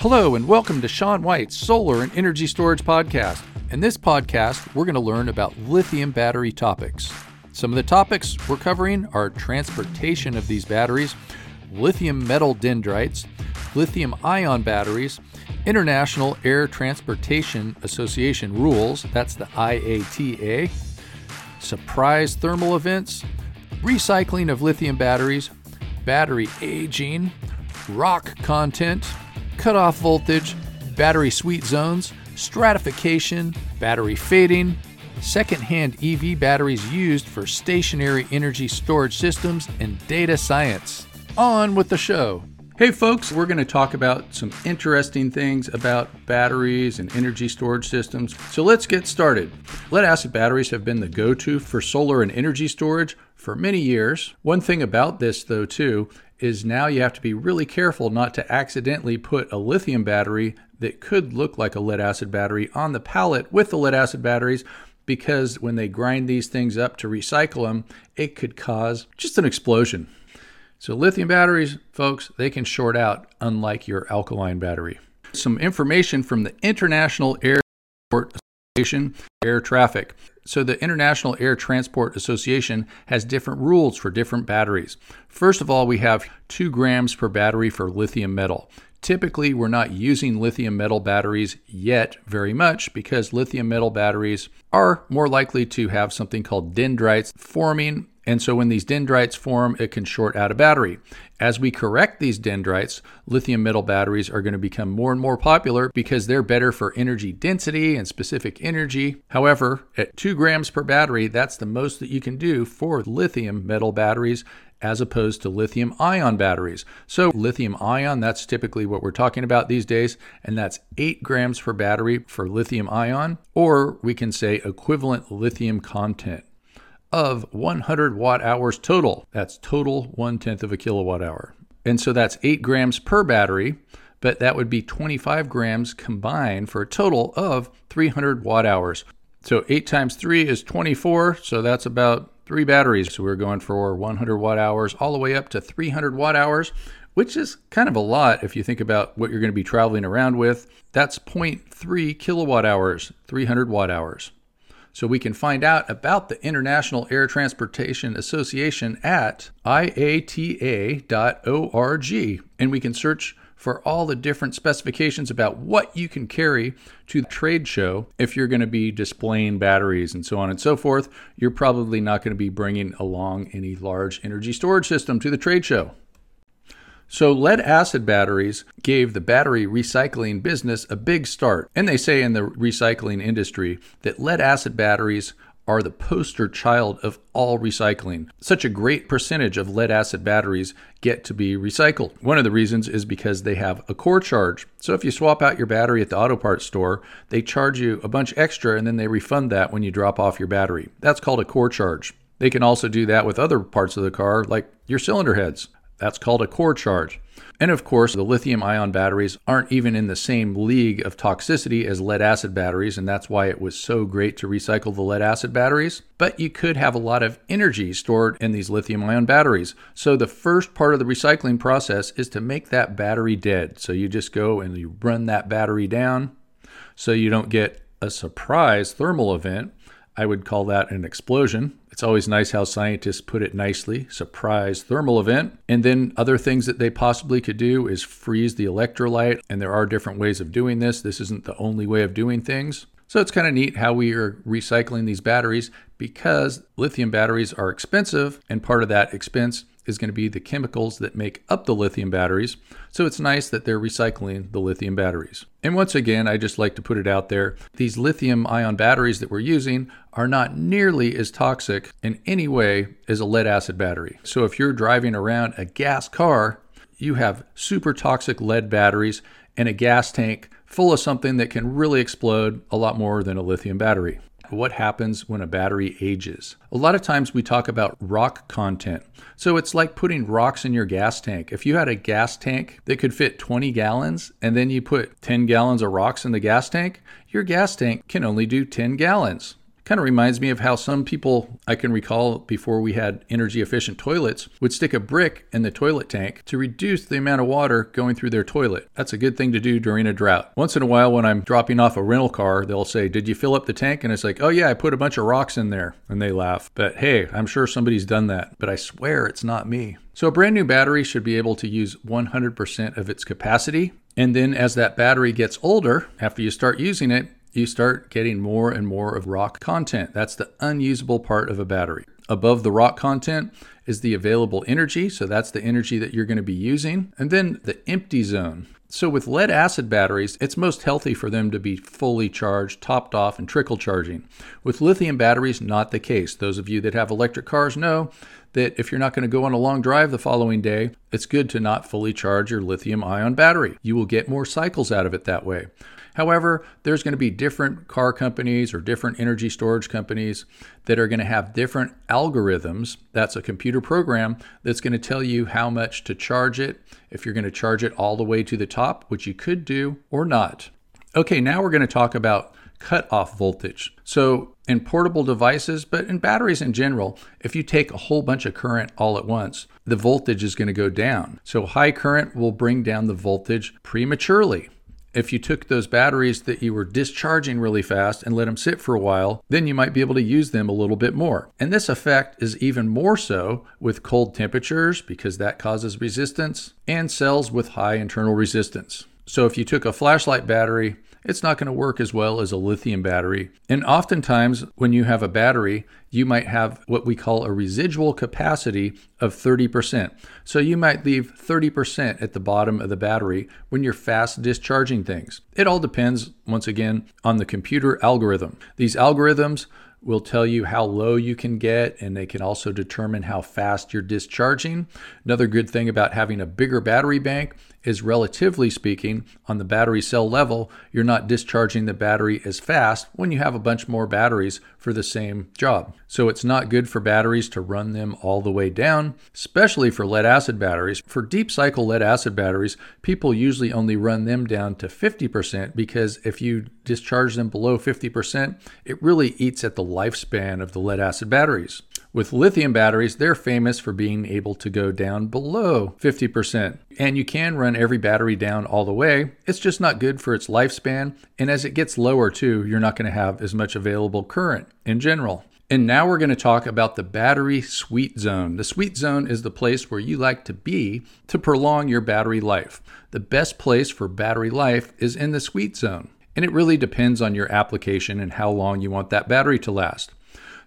Hello, and welcome to Sean White's Solar and Energy Storage Podcast. In this podcast, we're going to learn about lithium battery topics. Some of the topics we're covering are transportation of these batteries, lithium metal dendrites, lithium ion batteries, International Air Transportation Association rules, that's the IATA, surprise thermal events, recycling of lithium batteries, battery aging, rock content, cutoff voltage, battery sweet zones, stratification, battery fading, secondhand EV batteries used for stationary energy storage systems, and data science. On with the show. Hey, folks, we're going to talk about some interesting things about batteries and energy storage systems. So let's get started. Lead acid batteries have been the go to for solar and energy storage for many years. One thing about this, though, too, is now you have to be really careful not to accidentally put a lithium battery that could look like a lead acid battery on the pallet with the lead acid batteries because when they grind these things up to recycle them, it could cause just an explosion. So, lithium batteries, folks, they can short out, unlike your alkaline battery. Some information from the International Air Transport Association, air traffic. So, the International Air Transport Association has different rules for different batteries. First of all, we have two grams per battery for lithium metal. Typically, we're not using lithium metal batteries yet very much because lithium metal batteries are more likely to have something called dendrites forming and so when these dendrites form, it can short out a battery. As we correct these dendrites, lithium metal batteries are going to become more and more popular because they're better for energy density and specific energy. However, at 2 grams per battery, that's the most that you can do for lithium metal batteries as opposed to lithium ion batteries. So, lithium ion, that's typically what we're talking about these days, and that's 8 grams per battery for lithium ion, or we can say equivalent lithium content of 100 watt hours total. That's total one tenth of a kilowatt hour. And so that's eight grams per battery, but that would be 25 grams combined for a total of 300 watt hours. So 8 times 3 is 24, so that's about three batteries. So we're going for 100 watt hours all the way up to 300 watt hours, which is kind of a lot if you think about what you're going to be traveling around with. That's 0.3 kilowatt hours, 300 watt hours. So we can find out about the International Air Transportation Association at iata.org. And we can search for all the different specifications about what you can carry to the trade show. If you're going to be displaying batteries and so on and so forth, you're probably not going to be bringing along any large energy storage system to the trade show. So, lead acid batteries gave the battery recycling business a big start. And they say in the recycling industry that lead acid batteries are the poster child of all recycling. Such a great percentage of lead acid batteries get to be recycled. One of the reasons is because they have a core charge. So if you swap out your battery at the auto parts store, they charge you a bunch extra and then they refund that when you drop off your battery. That's called a core charge. They can also do that with other parts of the car, like your cylinder heads. That's called a core charge. And of course, the lithium ion batteries aren't even in the same league of toxicity as lead acid batteries, and that's why it was so great to recycle the lead acid batteries. But you could have a lot of energy stored in these lithium ion batteries. So the first part of the recycling process is to make that battery dead. So you just go and you run that battery down so you don't get a surprise thermal event. I would call that an explosion. It's always nice how scientists put it nicely surprise thermal event. And then other things that they possibly could do is freeze the electrolyte. And there are different ways of doing this. This isn't the only way of doing things. So it's kind of neat how we are recycling these batteries because lithium batteries are expensive, and part of that expense is going to be the chemicals that make up the lithium batteries. So it's nice that they're recycling the lithium batteries. And once again, I just like to put it out there these lithium ion batteries that we're using are not nearly as toxic in any way as a lead acid battery. So if you're driving around a gas car, you have super toxic lead batteries and a gas tank full of something that can really explode a lot more than a lithium battery what happens when a battery ages. A lot of times we talk about rock content. So it's like putting rocks in your gas tank. If you had a gas tank that could fit 20 gallons and then you put 10 gallons of rocks in the gas tank, your gas tank can only do 10 gallons Kind of reminds me of how some people I can recall before we had energy efficient toilets would stick a brick in the toilet tank to reduce the amount of water going through their toilet. That's a good thing to do during a drought. Once in a while, when I'm dropping off a rental car, they'll say, Did you fill up the tank? And it's like, Oh, yeah, I put a bunch of rocks in there. And they laugh. But hey, I'm sure somebody's done that. But I swear it's not me. So a brand new battery should be able to use 100% of its capacity. And then as that battery gets older, after you start using it, you start getting more and more of rock content. That's the unusable part of a battery. Above the rock content is the available energy. So that's the energy that you're going to be using. And then the empty zone. So, with lead acid batteries, it's most healthy for them to be fully charged, topped off, and trickle charging. With lithium batteries, not the case. Those of you that have electric cars know that if you're not going to go on a long drive the following day, it's good to not fully charge your lithium ion battery. You will get more cycles out of it that way. However, there's going to be different car companies or different energy storage companies that are going to have different algorithms. That's a computer program that's going to tell you how much to charge it, if you're going to charge it all the way to the top, which you could do or not. Okay, now we're going to talk about cutoff voltage. So, in portable devices, but in batteries in general, if you take a whole bunch of current all at once, the voltage is going to go down. So, high current will bring down the voltage prematurely if you took those batteries that you were discharging really fast and let them sit for a while, then you might be able to use them a little bit more. And this effect is even more so with cold temperatures because that causes resistance and cells with high internal resistance. So if you took a flashlight battery it's not going to work as well as a lithium battery. And oftentimes, when you have a battery, you might have what we call a residual capacity of 30%. So you might leave 30% at the bottom of the battery when you're fast discharging things. It all depends, once again, on the computer algorithm. These algorithms will tell you how low you can get, and they can also determine how fast you're discharging. Another good thing about having a bigger battery bank is, relatively speaking, on the battery cell level, you're not discharging the battery as fast when you have a bunch more batteries for the same job. So it's not good for batteries to run them all the way down, especially for lead acid batteries. For deep cycle lead acid batteries, people usually only run them down to 50% because if you discharge them below 50%, it really eats at the lifespan of the lead acid batteries. With lithium batteries, they're famous for being able to go down below 50%. And you can run every battery down all the way. It's just not good for its lifespan. And as it gets lower, too, you're not going to have as much available current in general. And now we're going to talk about the battery sweet zone. The sweet zone is the place where you like to be to prolong your battery life. The best place for battery life is in the sweet zone. And it really depends on your application and how long you want that battery to last.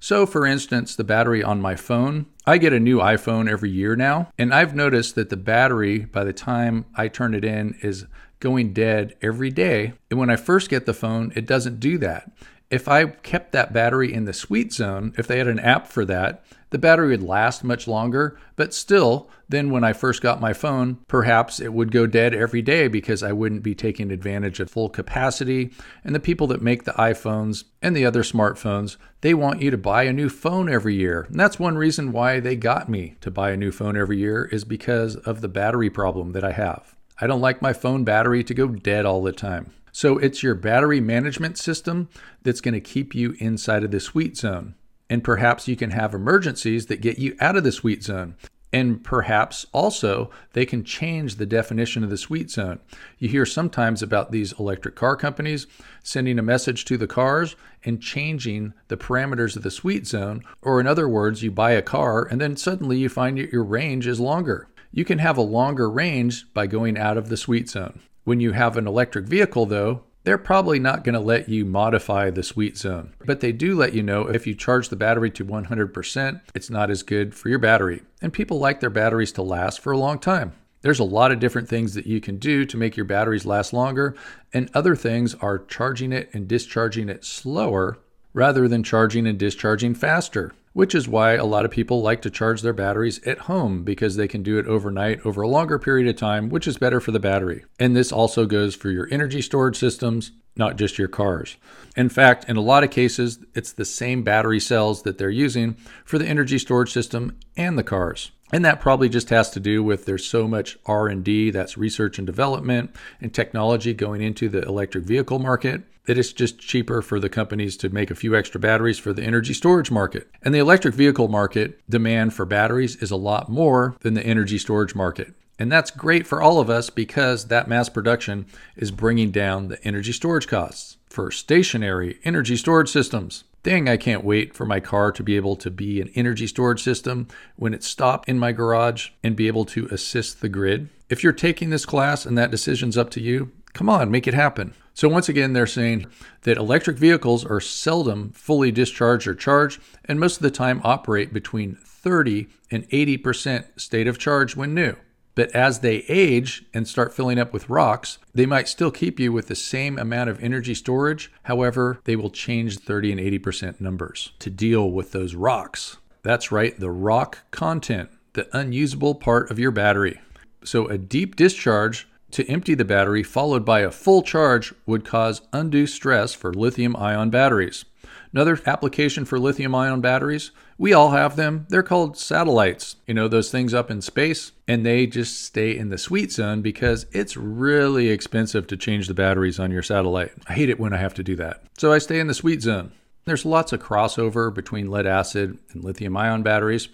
So, for instance, the battery on my phone, I get a new iPhone every year now, and I've noticed that the battery, by the time I turn it in, is going dead every day. And when I first get the phone, it doesn't do that. If I kept that battery in the sweet zone, if they had an app for that, the battery would last much longer, but still, then when I first got my phone, perhaps it would go dead every day because I wouldn't be taking advantage of full capacity. And the people that make the iPhones and the other smartphones, they want you to buy a new phone every year. And that's one reason why they got me to buy a new phone every year is because of the battery problem that I have. I don't like my phone battery to go dead all the time. So it's your battery management system that's going to keep you inside of the sweet zone. And perhaps you can have emergencies that get you out of the sweet zone. And perhaps also they can change the definition of the sweet zone. You hear sometimes about these electric car companies sending a message to the cars and changing the parameters of the sweet zone. Or, in other words, you buy a car and then suddenly you find that your range is longer. You can have a longer range by going out of the sweet zone. When you have an electric vehicle, though, they're probably not going to let you modify the sweet zone, but they do let you know if you charge the battery to 100%, it's not as good for your battery. And people like their batteries to last for a long time. There's a lot of different things that you can do to make your batteries last longer, and other things are charging it and discharging it slower rather than charging and discharging faster which is why a lot of people like to charge their batteries at home because they can do it overnight over a longer period of time, which is better for the battery. And this also goes for your energy storage systems not just your cars. In fact, in a lot of cases, it's the same battery cells that they're using for the energy storage system and the cars. And that probably just has to do with there's so much R&D, that's research and development and technology going into the electric vehicle market that it's just cheaper for the companies to make a few extra batteries for the energy storage market. And the electric vehicle market demand for batteries is a lot more than the energy storage market. And that's great for all of us because that mass production is bringing down the energy storage costs for stationary energy storage systems. Dang, I can't wait for my car to be able to be an energy storage system when it's stopped in my garage and be able to assist the grid. If you're taking this class and that decision's up to you, come on, make it happen. So, once again, they're saying that electric vehicles are seldom fully discharged or charged, and most of the time operate between 30 and 80% state of charge when new. But as they age and start filling up with rocks, they might still keep you with the same amount of energy storage. However, they will change 30 and 80% numbers to deal with those rocks. That's right, the rock content, the unusable part of your battery. So, a deep discharge to empty the battery followed by a full charge would cause undue stress for lithium ion batteries. Another application for lithium ion batteries, we all have them. They're called satellites. You know, those things up in space, and they just stay in the sweet zone because it's really expensive to change the batteries on your satellite. I hate it when I have to do that. So I stay in the sweet zone. There's lots of crossover between lead acid and lithium ion batteries.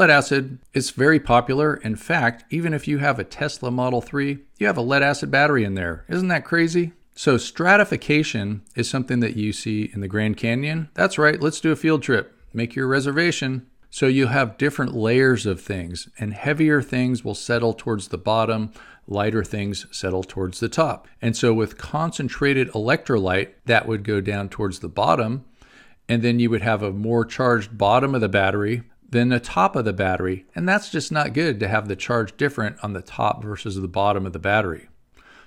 Lead acid is very popular. In fact, even if you have a Tesla Model 3, you have a lead acid battery in there. Isn't that crazy? So, stratification is something that you see in the Grand Canyon. That's right, let's do a field trip. Make your reservation. So, you have different layers of things, and heavier things will settle towards the bottom, lighter things settle towards the top. And so, with concentrated electrolyte, that would go down towards the bottom, and then you would have a more charged bottom of the battery than the top of the battery. And that's just not good to have the charge different on the top versus the bottom of the battery.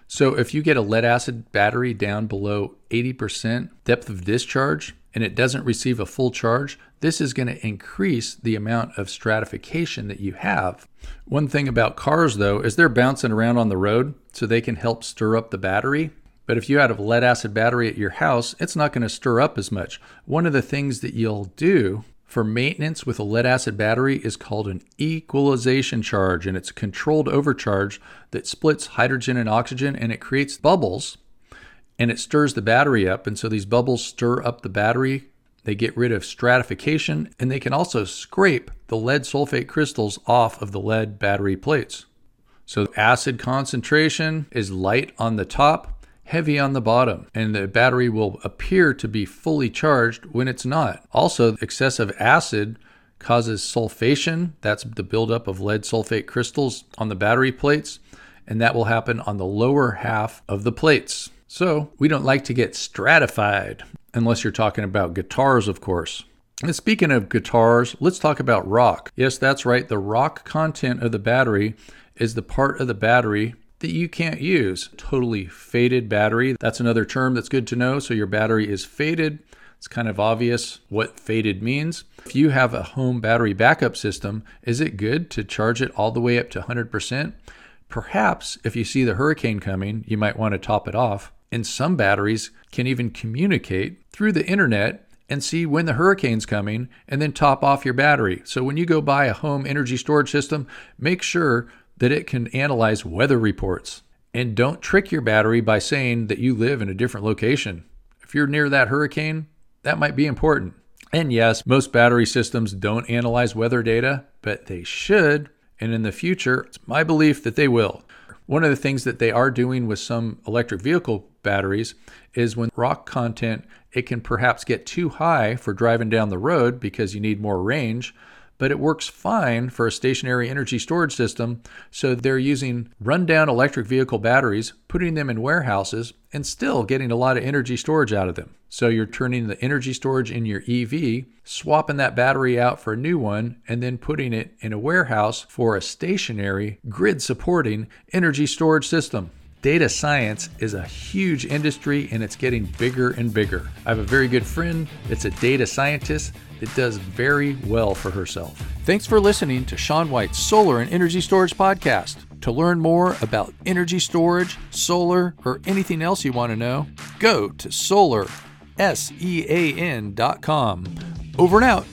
So if you get a lead acid battery down below 80% depth of discharge and it doesn't receive a full charge, this is going to increase the amount of stratification that you have. One thing about cars though is they're bouncing around on the road so they can help stir up the battery. But if you had a lead acid battery at your house, it's not going to stir up as much. One of the things that you'll do for maintenance with a lead acid battery is called an equalization charge, and it's a controlled overcharge that splits hydrogen and oxygen and it creates bubbles and it stirs the battery up. And so these bubbles stir up the battery. They get rid of stratification and they can also scrape the lead sulfate crystals off of the lead battery plates. So acid concentration is light on the top heavy on the bottom, and the battery will appear to be fully charged when it's not. Also, excessive acid causes sulfation. That's the buildup of lead sulfate crystals on the battery plates, and that will happen on the lower half of the plates. So, we don't like to get stratified, unless you're talking about guitars, of course. And speaking of guitars, let's talk about rock. Yes, that's right. The rock content of the battery is the part of the battery that you can't use. Totally faded battery. That's another term that's good to know. So your battery is faded. It's kind of obvious what faded means. If you have a home battery backup system, is it good to charge it all the way up to 100%? Perhaps if you see the hurricane coming, you might want to top it off. And some batteries can even communicate through the internet and see when the hurricane's coming and then top off your battery. So when you go buy a home energy storage system, make sure that it can analyze weather reports. And don't trick your battery by saying that you live in a different location. If you're near that hurricane, that might be important. And yes, most battery systems don't analyze weather data, but they should. And in the future, it's my belief that they will. One of the things that they are doing with some electric vehicle batteries is when rock content, it can perhaps get too high for driving down the road because you need more range but it works fine for a stationary energy storage system. So they're using rundown electric vehicle batteries, putting them in warehouses, and still getting a lot of energy storage out of them. So you're turning the energy storage in your EV, swapping that battery out for a new one, and then putting it in a warehouse for a stationary, grid supporting energy storage system. Data science is a huge industry and it's getting bigger and bigger. I have a very good friend that's a data scientist that does very well for herself. Thanks for listening to Sean White's Solar and Energy Storage Podcast. To learn more about energy storage, solar, or anything else you want to know, go to solarsean.com. Over and out.